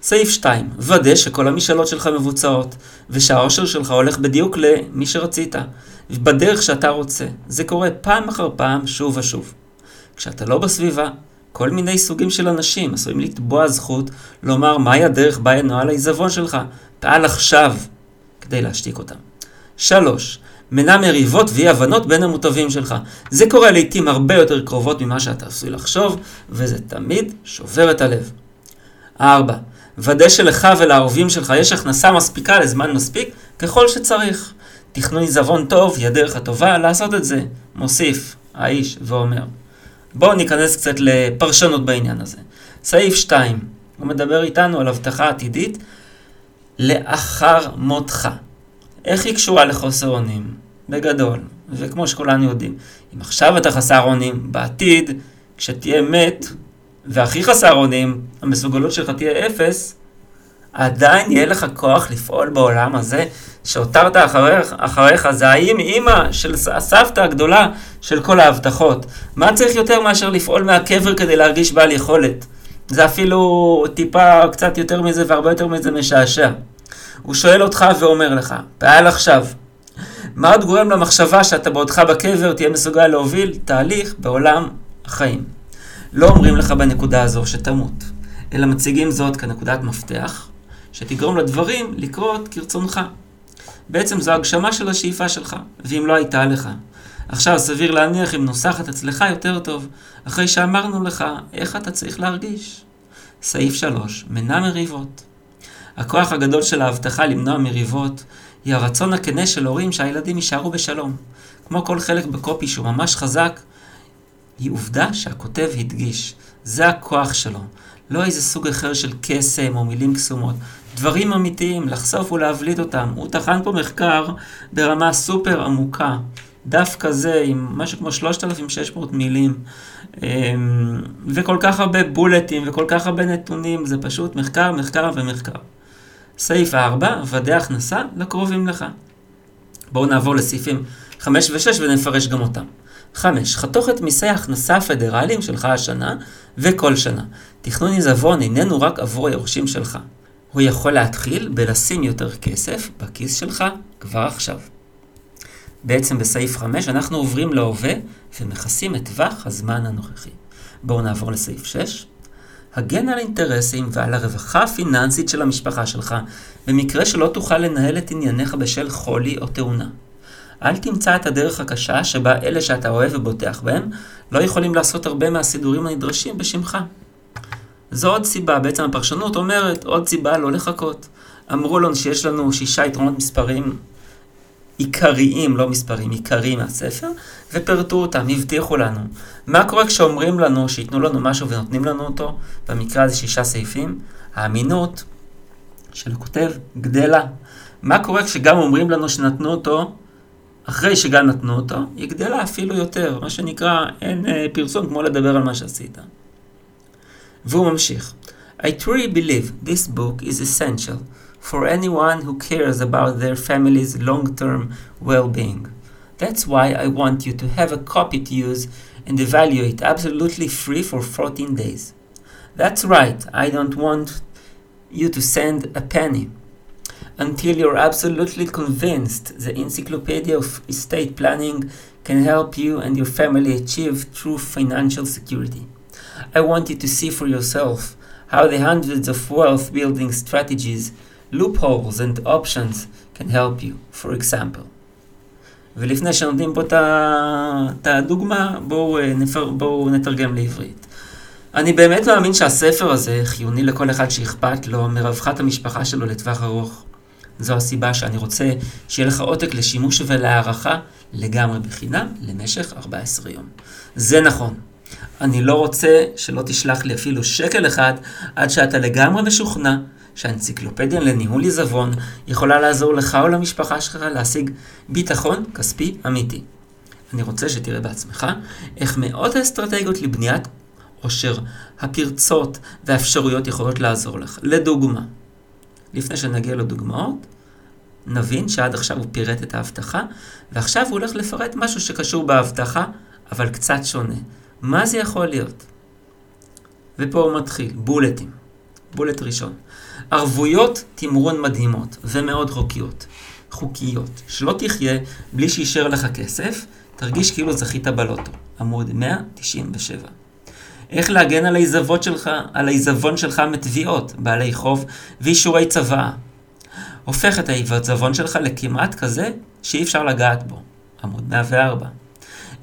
סעיף 2, ודא שכל המשאלות שלך מבוצעות, ושהעושר שלך הולך בדיוק למי שרצית, בדרך שאתה רוצה. זה קורה פעם אחר פעם, שוב ושוב. כשאתה לא בסביבה, כל מיני סוגים של אנשים עשויים לתבוע זכות לומר מהי הדרך בה ינוהל העיזבון שלך. פעל עכשיו כדי להשתיק אותם. 3. מנע מריבות ואי הבנות בין המוטבים שלך. זה קורה לעיתים הרבה יותר קרובות ממה שאתה עשוי לחשוב, וזה תמיד שובר את הלב. 4. ודא שלך ולערבים שלך יש הכנסה מספיקה לזמן מספיק ככל שצריך. תכנון עיזבון טוב היא הדרך הטובה לעשות את זה, מוסיף האיש ואומר. בואו ניכנס קצת לפרשנות בעניין הזה. סעיף 2, הוא מדבר איתנו על הבטחה עתידית לאחר מותך. איך היא קשורה לחוסר אונים? בגדול, וכמו שכולנו יודעים, אם עכשיו אתה חסר אונים, בעתיד, כשתהיה מת, והכי חסר אונים, המסוגלות שלך תהיה אפס, עדיין יהיה לך כוח לפעול בעולם הזה שהותרת אחריך, אחריך זה האם אימא של הסבתא הגדולה של כל ההבטחות. מה צריך יותר מאשר לפעול מהקבר כדי להרגיש בעל יכולת? זה אפילו טיפה קצת יותר מזה והרבה יותר מזה משעשע. הוא שואל אותך ואומר לך, פעל עכשיו. מה עוד גורם למחשבה שאתה בעודך בקבר תהיה מסוגל להוביל תהליך בעולם החיים? לא אומרים לך בנקודה הזו שתמות, אלא מציגים זאת כנקודת מפתח, שתגרום לדברים לקרות כרצונך. בעצם זו הגשמה של השאיפה שלך, ואם לא הייתה לך. עכשיו סביר להניח אם נוסחת אצלך יותר טוב, אחרי שאמרנו לך איך אתה צריך להרגיש. סעיף 3, מנע מריבות. הכוח הגדול של ההבטחה למנוע מריבות היא הרצון הכנה של הורים שהילדים יישארו בשלום. כמו כל חלק בקופי שהוא ממש חזק, היא עובדה שהכותב הדגיש. זה הכוח שלו. לא איזה סוג אחר של קסם או מילים קסומות. דברים אמיתיים, לחשוף ולהבליט אותם. הוא טחן פה מחקר ברמה סופר עמוקה. דף כזה עם משהו כמו 3,600 מילים, אמ, וכל כך הרבה בולטים וכל כך הרבה נתונים, זה פשוט מחקר, מחקר ומחקר. סעיף 4, ודא הכנסה לקרובים לך. בואו נעבור לסעיפים 5 ו-6 ונפרש גם אותם. 5. חתוך את מיסי ההכנסה הפדרליים שלך השנה וכל שנה. תכנון עיזבון איננו רק עבור היורשים שלך. הוא יכול להתחיל בלשים יותר כסף בכיס שלך כבר עכשיו. בעצם בסעיף 5 אנחנו עוברים להווה ומכסים את טווח הזמן הנוכחי. בואו נעבור לסעיף 6. הגן על האינטרסים ועל הרווחה הפיננסית של המשפחה שלך, במקרה שלא תוכל לנהל את ענייניך בשל חולי או תאונה. אל תמצא את הדרך הקשה שבה אלה שאתה אוהב ובוטח בהם לא יכולים לעשות הרבה מהסידורים הנדרשים בשמך. זו עוד סיבה, בעצם הפרשנות אומרת עוד סיבה לא לחכות. אמרו לנו שיש לנו שישה יתרונות מספרים עיקריים, לא מספרים, עיקריים מהספר, ופירטו אותם, הבטיחו לנו. מה קורה כשאומרים לנו שייתנו לנו משהו ונותנים לנו אותו? במקרה הזה שישה סעיפים. האמינות של הכותב גדלה. מה קורה כשגם אומרים לנו שנתנו אותו, אחרי שגם נתנו אותו, היא גדלה אפילו יותר. מה שנקרא, אין אה, פרסום כמו לדבר על מה שעשית. והוא ממשיך. I truly believe this book is essential for anyone who cares about their family's long term well being. That's why I want you to have a copy to use and evaluate absolutely free for 14 days. That's right, I don't want you to send a penny until you're absolutely convinced the Encyclopedia of Estate Planning can help you and your family achieve true financial security. I want you to see for yourself how the hundreds of wealth building strategies loopholes and options can help you, for example. ולפני שנותנים פה את הדוגמה, בואו, אה, בואו נתרגם לעברית. אני באמת מאמין שהספר הזה חיוני לכל אחד שאכפת לו מרווחת המשפחה שלו לטווח ארוך. זו הסיבה שאני רוצה שיהיה לך עותק לשימוש ולהערכה לגמרי בחינם למשך 14 יום. זה נכון. אני לא רוצה שלא תשלח לי אפילו שקל אחד עד שאתה לגמרי משוכנע שהאנציקלופדיה לניהול עיזבון יכולה לעזור לך או למשפחה שלך להשיג ביטחון כספי אמיתי. אני רוצה שתראה בעצמך איך מאות האסטרטגיות לבניית עושר, הפרצות והאפשרויות יכולות לעזור לך. לדוגמה, לפני שנגיע לדוגמאות, נבין שעד עכשיו הוא פירט את ההבטחה, ועכשיו הוא הולך לפרט משהו שקשור בהבטחה, אבל קצת שונה. מה זה יכול להיות? ופה הוא מתחיל, בולטים. בולט ראשון. ערבויות תמרון מדהימות ומאוד חוקיות. חוקיות. שלא תחיה בלי שישאר לך כסף, תרגיש כאילו זכית בלוטו. עמוד 197. איך להגן על העיזבון שלך, על העיזבון שלך מתביעות, בעלי חוב ואישורי צוואה. הופך את העיזבון שלך לכמעט כזה שאי אפשר לגעת בו. עמוד 104.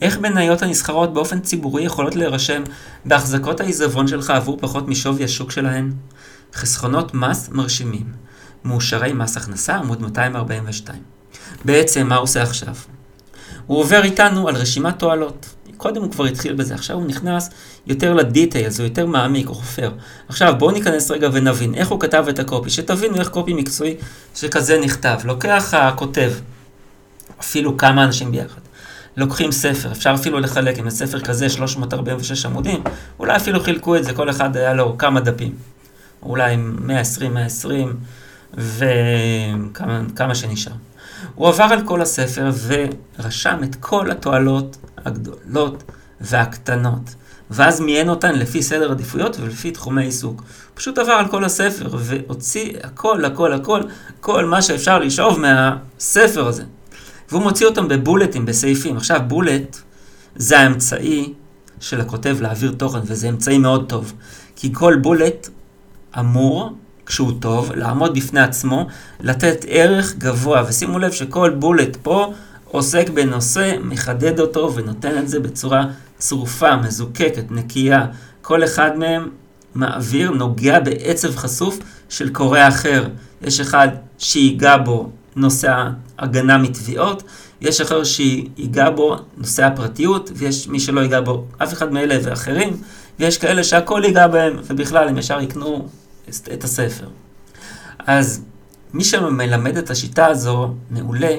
איך מניות הנסחרות באופן ציבורי יכולות להירשם בהחזקות העיזבון שלך עבור פחות משווי השוק שלהן? חסכונות מס מרשימים. מאושרי מס הכנסה, עמוד 242. בעצם, מה הוא עושה עכשיו? הוא עובר איתנו על רשימת תועלות. קודם הוא כבר התחיל בזה, עכשיו הוא נכנס יותר לדיטיילס, הוא יותר מעמיק, הוא חופר. עכשיו בואו ניכנס רגע ונבין איך הוא כתב את הקופי, שתבינו איך קופי מקצועי שכזה נכתב. לוקח הכותב, אפילו כמה אנשים ביחד. לוקחים ספר, אפשר אפילו לחלק, עם הספר כזה 346 עמודים, אולי אפילו חילקו את זה, כל אחד היה לו כמה דפים. אולי 120, 120 וכמה שנשאר. הוא עבר על כל הספר ורשם את כל התועלות הגדולות והקטנות. ואז מיין אותן לפי סדר עדיפויות ולפי תחומי עיסוק. פשוט עבר על כל הספר והוציא הכל, הכל, הכל, כל מה שאפשר לשאוב מהספר הזה. והוא מוציא אותם בבולטים, בסעיפים. עכשיו, בולט זה האמצעי של הכותב להעביר תוכן, וזה אמצעי מאוד טוב. כי כל בולט אמור, כשהוא טוב, לעמוד בפני עצמו, לתת ערך גבוה. ושימו לב שכל בולט פה עוסק בנושא, מחדד אותו ונותן את זה בצורה צרופה, מזוקקת, נקייה. כל אחד מהם מעביר, נוגע בעצב חשוף של קורא אחר. יש אחד שיגע בו נושא ההגנה מתביעות, יש אחר שיגע בו נושא הפרטיות, ויש מי שלא ייגע בו אף אחד מאלה ואחרים, ויש כאלה שהכל ייגע בהם, ובכלל הם ישר יקנו את הספר. אז מי שמלמד את השיטה הזו מעולה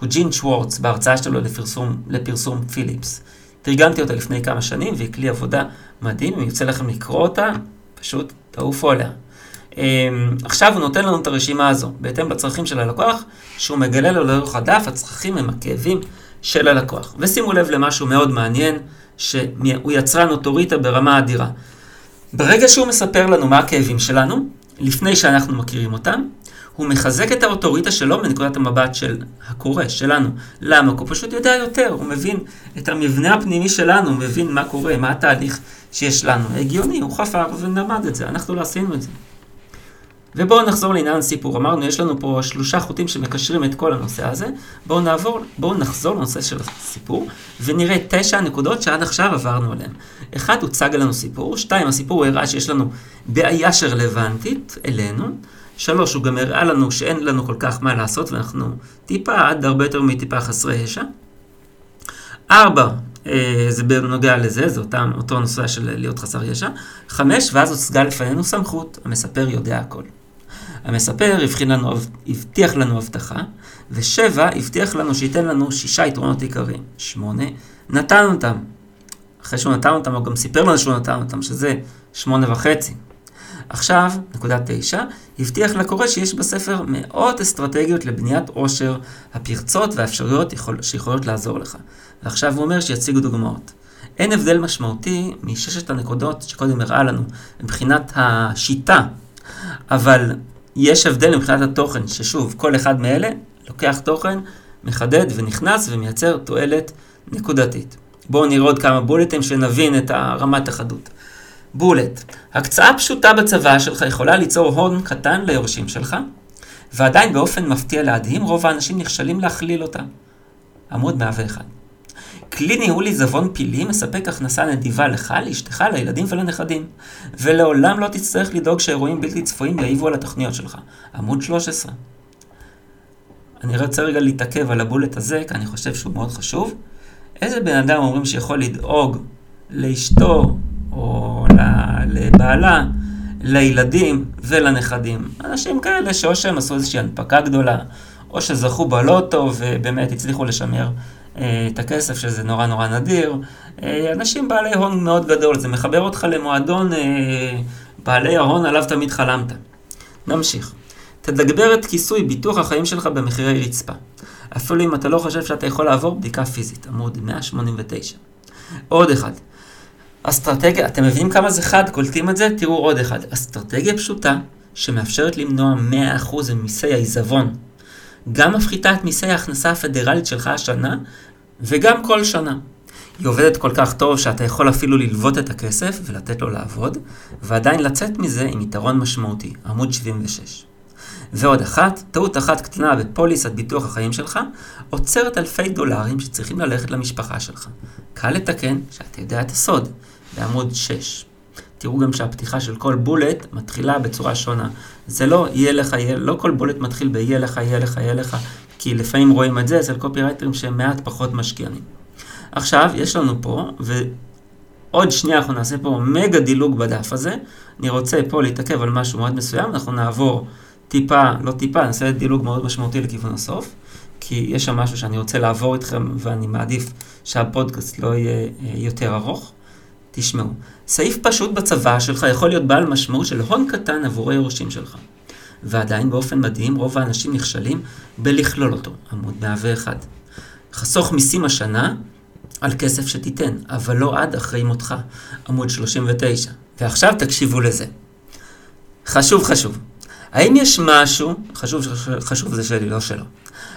הוא ג'ין שוורץ בהרצאה שלו לפרסום, לפרסום פיליפס. תרגמתי אותה לפני כמה שנים והיא כלי עבודה מדהים, אם יוצא לכם לקרוא אותה, פשוט תעופו עליה. אמ, עכשיו הוא נותן לנו את הרשימה הזו, בהתאם לצרכים של הלקוח, שהוא מגלה לו לאורך הדף, הצרכים הם הכאבים של הלקוח. ושימו לב למשהו מאוד מעניין, שהוא יצרן אוטוריטה ברמה אדירה. ברגע שהוא מספר לנו מה הכאבים שלנו, לפני שאנחנו מכירים אותם, הוא מחזק את האוטוריטה שלו מנקודת המבט של הקורא, שלנו. למה? הוא פשוט יודע יותר, הוא מבין את המבנה הפנימי שלנו, הוא מבין מה קורה, מה התהליך שיש לנו. הגיוני, הוא חפר ולמד את זה, אנחנו לא עשינו את זה. ובואו נחזור לעניין הסיפור. אמרנו, יש לנו פה שלושה חוטים שמקשרים את כל הנושא הזה. בואו נעבור, בואו נחזור לנושא של הסיפור, ונראה תשע נקודות שעד עכשיו עברנו עליהן. אחד, הוצג לנו סיפור. שתיים, הסיפור הראה שיש לנו בעיה שרלוונטית אלינו. שלוש, הוא גם הראה לנו שאין לנו כל כך מה לעשות, ואנחנו טיפה, עד הרבה יותר מטיפה חסרי ישע. ארבע, אה, זה בנוגע לזה, זה אותם, אותו נושא של להיות חסר ישע. חמש, ואז הוצגה לפנינו סמכות, המספר יודע הכל. המספר לנו, הבטיח לנו הבטחה, ושבע, הבטיח לנו שייתן לנו שישה יתרונות עיקריים. שמונה, נתן אותם. אחרי שהוא נתן אותם, הוא גם סיפר לנו שהוא נתן אותם, שזה שמונה וחצי. עכשיו, נקודה תשע, הבטיח לקורא שיש בספר מאות אסטרטגיות לבניית עושר, הפרצות והאפשרויות יכול, שיכולות לעזור לך. ועכשיו הוא אומר שיציגו דוגמאות. אין הבדל משמעותי מששת הנקודות שקודם הראה לנו מבחינת השיטה, אבל יש הבדל מבחינת התוכן, ששוב, כל אחד מאלה לוקח תוכן, מחדד ונכנס ומייצר תועלת נקודתית. בואו נראה עוד כמה בולטים שנבין את הרמת החדות. בולט, הקצאה פשוטה בצבא שלך יכולה ליצור הון קטן ליורשים שלך, ועדיין באופן מפתיע להדהים רוב האנשים נכשלים להכליל אותה. עמוד 101. כלי ניהול עיזבון פילי מספק הכנסה נדיבה לך, לאשתך, לילדים ולנכדים, ולעולם לא תצטרך לדאוג שאירועים בלתי צפויים יעיבו על התוכניות שלך. עמוד 13. אני רוצה רגע להתעכב על הבולט הזה, כי אני חושב שהוא מאוד חשוב. איזה בן אדם אומרים שיכול לדאוג לאשתו או לבעלה, לילדים ולנכדים? אנשים כאלה שאו שהם עשו איזושהי הנפקה גדולה, או שזכו בלוטו ובאמת הצליחו לשמר אה, את הכסף, שזה נורא נורא נדיר. אה, אנשים בעלי הון מאוד גדול, זה מחבר אותך למועדון אה, בעלי ההון עליו תמיד חלמת. נמשיך. תדגבר את כיסוי ביטוח החיים שלך במחירי רצפה. אפילו אם אתה לא חושב שאתה יכול לעבור בדיקה פיזית, עמוד 189. עוד אחד. אסטרטגיה, אתם מבינים כמה זה חד? קולטים את זה? תראו עוד אחד. אסטרטגיה פשוטה שמאפשרת למנוע 100% ממיסי העיזבון. גם מפחיתה את מיסי ההכנסה הפדרלית שלך השנה, וגם כל שנה. היא עובדת כל כך טוב שאתה יכול אפילו ללוות את הכסף ולתת לו לעבוד, ועדיין לצאת מזה עם יתרון משמעותי, עמוד 76. ועוד אחת, טעות אחת קטנה בפוליסת ביטוח החיים שלך, עוצרת אלפי דולרים שצריכים ללכת למשפחה שלך. קל לתקן שאתה יודע את הסוד, בעמוד 6. תראו גם שהפתיחה של כל בולט מתחילה בצורה שונה. זה לא יהיה לך, יהיה, לא כל בולט מתחיל ביהיה לך, יהיה לך, יהיה לך, כי לפעמים רואים את זה אצל קופירייטרים שהם מעט פחות משקיענים. עכשיו, יש לנו פה, ועוד שנייה אנחנו נעשה פה מגה דילוג בדף הזה. אני רוצה פה להתעכב על משהו מאוד מסוים, אנחנו נעבור טיפה, לא טיפה, נעשה דילוג מאוד משמעותי לכיוון הסוף, כי יש שם משהו שאני רוצה לעבור איתכם, ואני מעדיף שהפודקאסט לא יהיה אה, יותר ארוך. תשמעו, סעיף פשוט בצבא שלך יכול להיות בעל משמעות של הון קטן עבור היורשים שלך. ועדיין באופן מדהים רוב האנשים נכשלים בלכלול אותו, עמוד 101. חסוך מיסים השנה, על כסף שתיתן, אבל לא עד אחרי מותך. עמוד 39. ועכשיו תקשיבו לזה. חשוב חשוב. האם יש משהו, חשוב, חשוב זה שלי, לא שלו.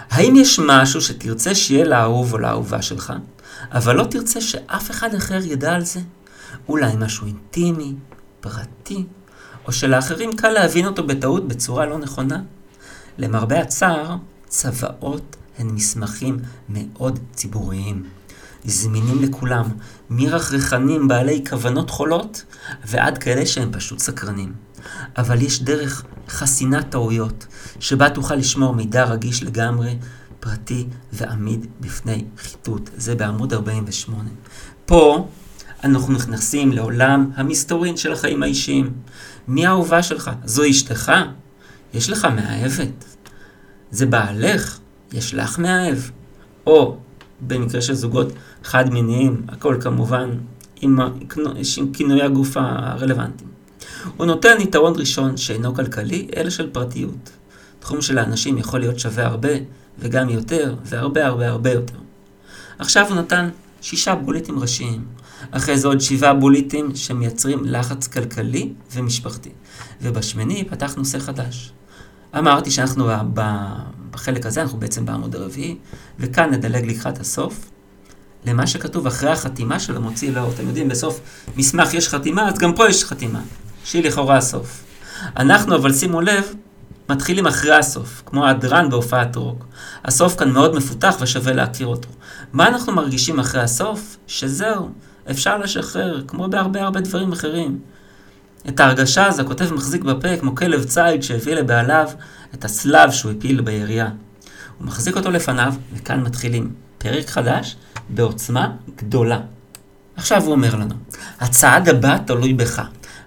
האם יש משהו שתרצה שיהיה לאהוב או לאהובה שלך, אבל לא תרצה שאף אחד אחר ידע על זה? אולי משהו אינטימי, פרטי, או שלאחרים קל להבין אותו בטעות בצורה לא נכונה? למרבה הצער, צוואות הן מסמכים מאוד ציבוריים. זמינים לכולם, מרחרחנים בעלי כוונות חולות ועד כאלה שהם פשוט סקרנים. אבל יש דרך חסינת טעויות, שבה תוכל לשמור מידע רגיש לגמרי, פרטי ועמיד בפני חיטוט. זה בעמוד 48. פה אנחנו נכנסים לעולם המסתורין של החיים האישיים. מי האהובה שלך? זו אשתך? יש לך מאהבת? זה בעלך? יש לך מאהב? או, במקרה של זוגות חד-מיניים, הכל כמובן עם, עם כינוי הגוף הרלוונטיים. הוא נותן יתרון ראשון שאינו כלכלי, אלא של פרטיות. תחום של האנשים יכול להיות שווה הרבה, וגם יותר, והרבה הרבה הרבה יותר. עכשיו הוא נתן שישה בוליטים ראשיים. אחרי זה עוד שבעה בוליטים שמייצרים לחץ כלכלי ומשפחתי. ובשמיני פתח נושא חדש. אמרתי שאנחנו בחלק הזה, אנחנו בעצם בעמוד הרביעי, וכאן נדלג לקראת הסוף. למה שכתוב אחרי החתימה של המוציא לאור. אתם יודעים, בסוף מסמך יש חתימה, אז גם פה יש חתימה, שהיא לכאורה הסוף. אנחנו, אבל שימו לב, מתחילים אחרי הסוף, כמו הדרן בהופעת רוק. הסוף כאן מאוד מפותח ושווה להכיר אותו. מה אנחנו מרגישים אחרי הסוף? שזהו, אפשר לשחרר, כמו בהרבה הרבה דברים אחרים. את ההרגשה הזו הכותב מחזיק בפה כמו כלב ציד שהביא לבעליו את הסלב שהוא הפיל בירייה. הוא מחזיק אותו לפניו, וכאן מתחילים פרק חדש בעוצמה גדולה. עכשיו הוא אומר לנו, הצעד הבא תלוי בך.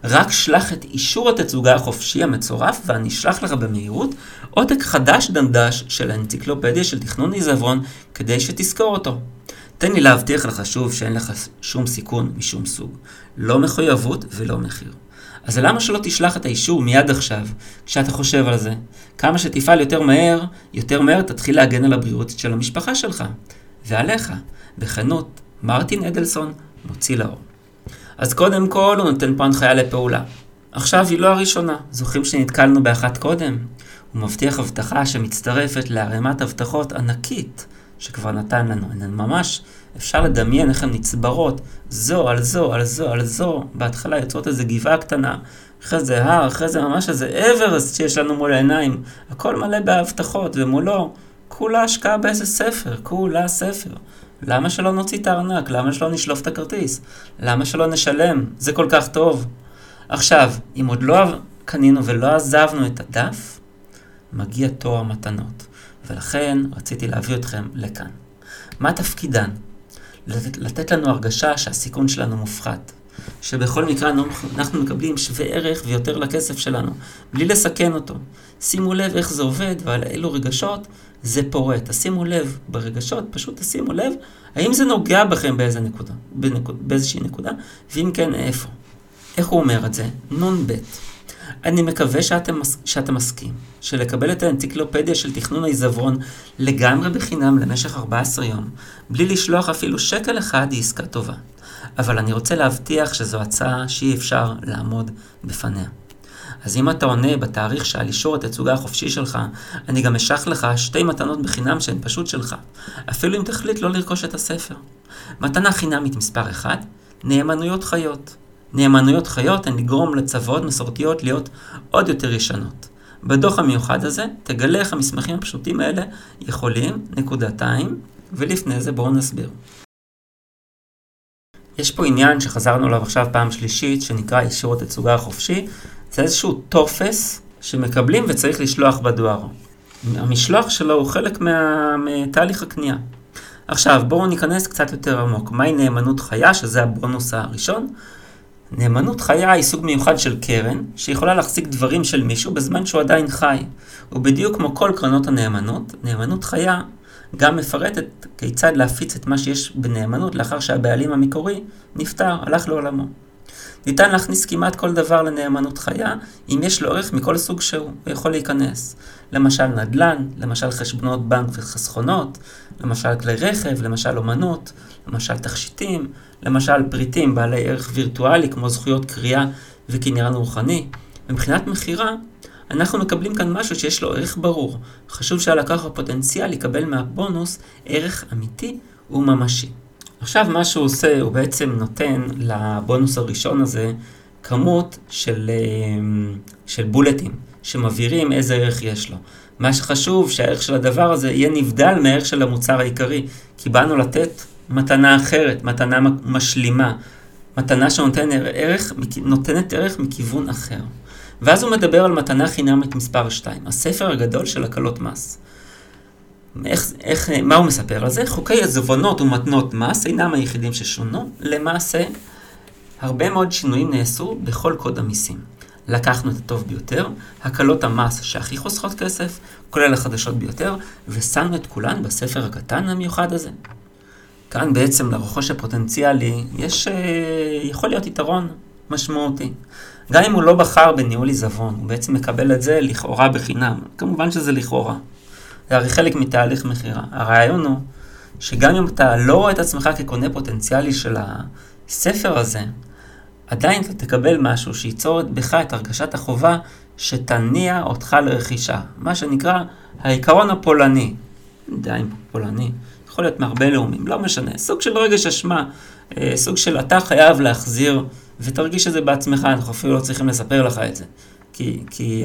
רק שלח את אישור התצוגה החופשי המצורף ואני אשלח לך במהירות עותק חדש דנדש של האנציקלופדיה של תכנון עיזבון כדי שתזכור אותו. תן לי להבטיח לך שוב שאין לך שום סיכון משום סוג. לא מחויבות ולא מחיר. אז למה שלא תשלח את האישור מיד עכשיו, כשאתה חושב על זה? כמה שתפעל יותר מהר, יותר מהר תתחיל להגן על הבריאות של המשפחה שלך. ועליך, בכנות, מרטין אדלסון מוציא לאור. אז קודם כל הוא נותן פה הנחיה לפעולה. עכשיו היא לא הראשונה, זוכרים שנתקלנו באחת קודם? הוא מבטיח הבטחה שמצטרפת לערימת הבטחות ענקית שכבר נתן לנו. הן ממש, אפשר לדמיין איך הן נצברות, זו על זו על זו על זו, בהתחלה יוצרות איזה גבעה קטנה, אחרי זה הר, אחרי זה ממש איזה אברסט שיש לנו מול העיניים, הכל מלא בהבטחות, ומולו כולה השקעה באיזה ספר, כולה ספר. למה שלא נוציא את הארנק? למה שלא נשלוף את הכרטיס? למה שלא נשלם? זה כל כך טוב. עכשיו, אם עוד לא קנינו ולא עזבנו את הדף, מגיע תור המתנות. ולכן רציתי להביא אתכם לכאן. מה תפקידן? לתת, לתת לנו הרגשה שהסיכון שלנו מופחת. שבכל מקרה אנחנו מקבלים שווה ערך ויותר לכסף שלנו, בלי לסכן אותו. שימו לב איך זה עובד ועל אילו רגשות זה פורה. תשימו לב ברגשות, פשוט תשימו לב האם זה נוגע בכם באיזה נקודה, בנקוד, באיזושהי נקודה, ואם כן, איפה. איך הוא אומר את זה? נ"ב. אני מקווה שאתה, שאתה מסכים שלקבל את האנציקלופדיה של תכנון העיזבון לגמרי בחינם למשך 14 יום, בלי לשלוח אפילו שקל אחד, היא עסקה טובה. אבל אני רוצה להבטיח שזו הצעה שאי אפשר לעמוד בפניה. אז אם אתה עונה בתאריך שעל אישור התצוגה החופשי שלך, אני גם אשלח לך שתי מתנות בחינם שהן פשוט שלך, אפילו אם תחליט לא לרכוש את הספר. מתנה חינמית מספר 1, נאמנויות חיות. נאמנויות חיות הן לגרום לצוואות מסורתיות להיות עוד יותר ישנות. בדוח המיוחד הזה תגלה איך המסמכים הפשוטים האלה יכולים, נקודתיים, ולפני זה בואו נסביר. יש פה עניין שחזרנו אליו עכשיו פעם שלישית, שנקרא אישור התצוגה החופשי. זה איזשהו טופס שמקבלים וצריך לשלוח בדואר. המשלוח שלו הוא חלק מה... מתהליך הקנייה. עכשיו, בואו ניכנס קצת יותר עמוק. מהי נאמנות חיה, שזה הבונוס הראשון? נאמנות חיה היא סוג מיוחד של קרן, שיכולה להחזיק דברים של מישהו בזמן שהוא עדיין חי. ובדיוק כמו כל קרנות הנאמנות, נאמנות חיה גם מפרטת כיצד להפיץ את מה שיש בנאמנות לאחר שהבעלים המקורי נפטר, הלך לעולמו. ניתן להכניס כמעט כל דבר לנאמנות חיה, אם יש לו ערך מכל סוג שהוא, הוא יכול להיכנס. למשל נדל"ן, למשל חשבונות בנק וחסכונות, למשל כלי רכב, למשל אומנות, למשל תכשיטים, למשל פריטים בעלי ערך וירטואלי כמו זכויות קריאה וקניין רוחני. מבחינת מכירה, אנחנו מקבלים כאן משהו שיש לו ערך ברור. חשוב שהלקוח הפוטנציאל יקבל מהבונוס ערך אמיתי וממשי. עכשיו מה שהוא עושה, הוא בעצם נותן לבונוס הראשון הזה כמות של, אה, של בולטים, שמבהירים איזה ערך יש לו. מה שחשוב שהערך של הדבר הזה יהיה נבדל מהערך של המוצר העיקרי, כי באנו לתת מתנה אחרת, מתנה משלימה, מתנה שנותנת ערך, נותנת ערך מכיוון אחר. ואז הוא מדבר על מתנה חינמית מספר 2, הספר הגדול של הקלות מס. איך, איך, מה הוא מספר על זה? חוקי עזבונות ומתנות מס אינם היחידים ששונו. למעשה, הרבה מאוד שינויים נעשו בכל קוד המיסים. לקחנו את הטוב ביותר, הקלות המס שהכי חוסכות כסף, כולל החדשות ביותר, ושמנו את כולן בספר הקטן המיוחד הזה. כאן בעצם לרוכש הפוטנציאלי יש, אה, יכול להיות יתרון משמעותי. גם אם הוא לא בחר בניהול עיזבון, הוא בעצם מקבל את זה לכאורה בחינם. כמובן שזה לכאורה. זה הרי חלק מתהליך מכירה. הרעיון הוא שגם אם אתה לא רואה את עצמך כקונה פוטנציאלי של הספר הזה, עדיין אתה תקבל משהו שייצור בך את הרגשת החובה שתניע אותך לרכישה. מה שנקרא העיקרון הפולני. די פולני. יכול להיות מהרבה לאומים, לא משנה. סוג של רגש אשמה, אה, סוג של אתה חייב להחזיר, ותרגיש את זה בעצמך, אנחנו אפילו לא צריכים לספר לך את זה. כי, כי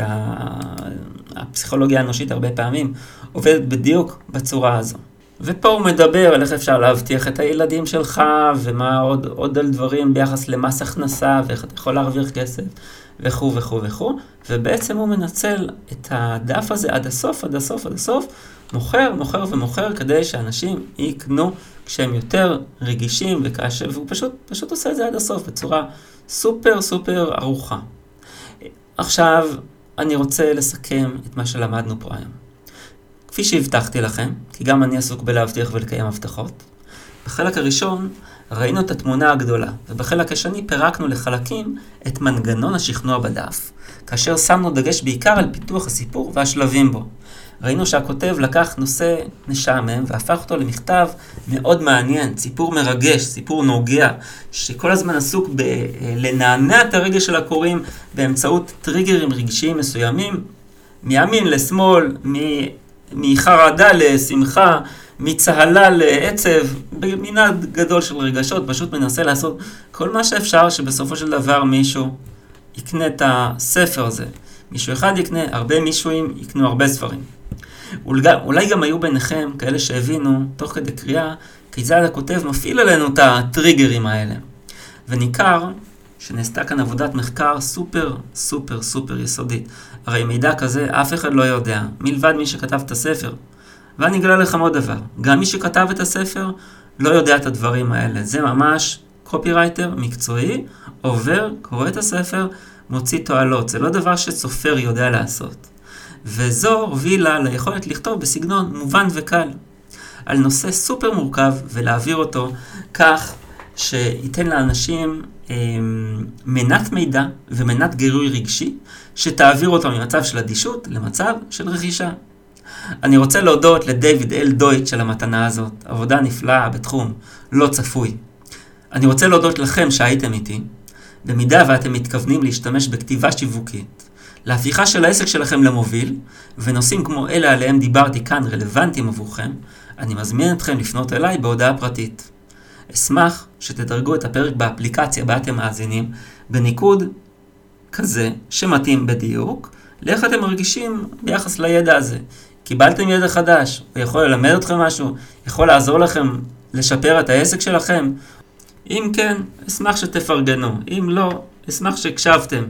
הפסיכולוגיה האנושית הרבה פעמים עובדת בדיוק בצורה הזו. ופה הוא מדבר על איך אפשר להבטיח את הילדים שלך, ומה עוד, עוד על דברים ביחס למס הכנסה, ואיך אתה יכול להרוויח כסף, וכו' וכו' וכו', ובעצם הוא מנצל את הדף הזה עד הסוף, עד הסוף, עד הסוף, מוכר, מוכר ומוכר, כדי שאנשים יקנו כשהם יותר רגישים, וכאשר, והוא פשוט, פשוט עושה את זה עד הסוף, בצורה סופר סופר ארוכה. עכשיו, אני רוצה לסכם את מה שלמדנו פה היום. כפי שהבטחתי לכם, כי גם אני עסוק בלהבטיח ולקיים הבטחות, בחלק הראשון ראינו את התמונה הגדולה, ובחלק השני פירקנו לחלקים את מנגנון השכנוע בדף, כאשר שמנו דגש בעיקר על פיתוח הסיפור והשלבים בו. ראינו שהכותב לקח נושא משעמם והפך אותו למכתב מאוד מעניין, סיפור מרגש, סיפור נוגע, שכל הזמן עסוק בלנענע את הרגש של הקוראים באמצעות טריגרים רגשיים מסוימים, מימין לשמאל, מחרדה לשמחה, מצהלה לעצב, במנעד גדול של רגשות, פשוט מנסה לעשות כל מה שאפשר שבסופו של דבר מישהו יקנה את הספר הזה. מישהו אחד יקנה, הרבה מישהוים יקנו הרבה ספרים. אולי גם היו ביניכם כאלה שהבינו, תוך כדי קריאה, כיצד הכותב מפעיל עלינו את הטריגרים האלה. וניכר שנעשתה כאן עבודת מחקר סופר סופר סופר יסודית. הרי מידע כזה אף אחד לא יודע, מלבד מי שכתב את הספר. ואני אגלה לכם עוד דבר, גם מי שכתב את הספר לא יודע את הדברים האלה. זה ממש קופירייטר מקצועי, עובר, קורא את הספר, מוציא תועלות. זה לא דבר שסופר יודע לעשות. וזו הובילה ליכולת לכתוב בסגנון מובן וקל על נושא סופר מורכב ולהעביר אותו כך שייתן לאנשים אה, מנת מידע ומנת גירוי רגשי שתעביר אותו ממצב של אדישות למצב של רכישה. אני רוצה להודות לדיוויד אל דויטש על המתנה הזאת, עבודה נפלאה בתחום לא צפוי. אני רוצה להודות לכם שהייתם איתי. במידה ואתם מתכוונים להשתמש בכתיבה שיווקית, להפיכה של העסק שלכם למוביל, ונושאים כמו אלה עליהם דיברתי כאן רלוונטיים עבורכם, אני מזמין אתכם לפנות אליי בהודעה פרטית. אשמח שתדרגו את הפרק באפליקציה בה אתם מאזינים, בניקוד כזה שמתאים בדיוק לאיך אתם מרגישים ביחס לידע הזה. קיבלתם ידע חדש, הוא יכול ללמד אתכם משהו, יכול לעזור לכם לשפר את העסק שלכם? אם כן, אשמח שתפרגנו, אם לא, אשמח שהקשבתם.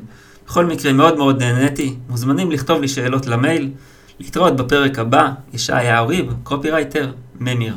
בכל מקרה, מאוד מאוד נהניתי. מוזמנים לכתוב לי שאלות למייל. להתראות בפרק הבא, ישעיה אוריב, קופירייטר, ממיר.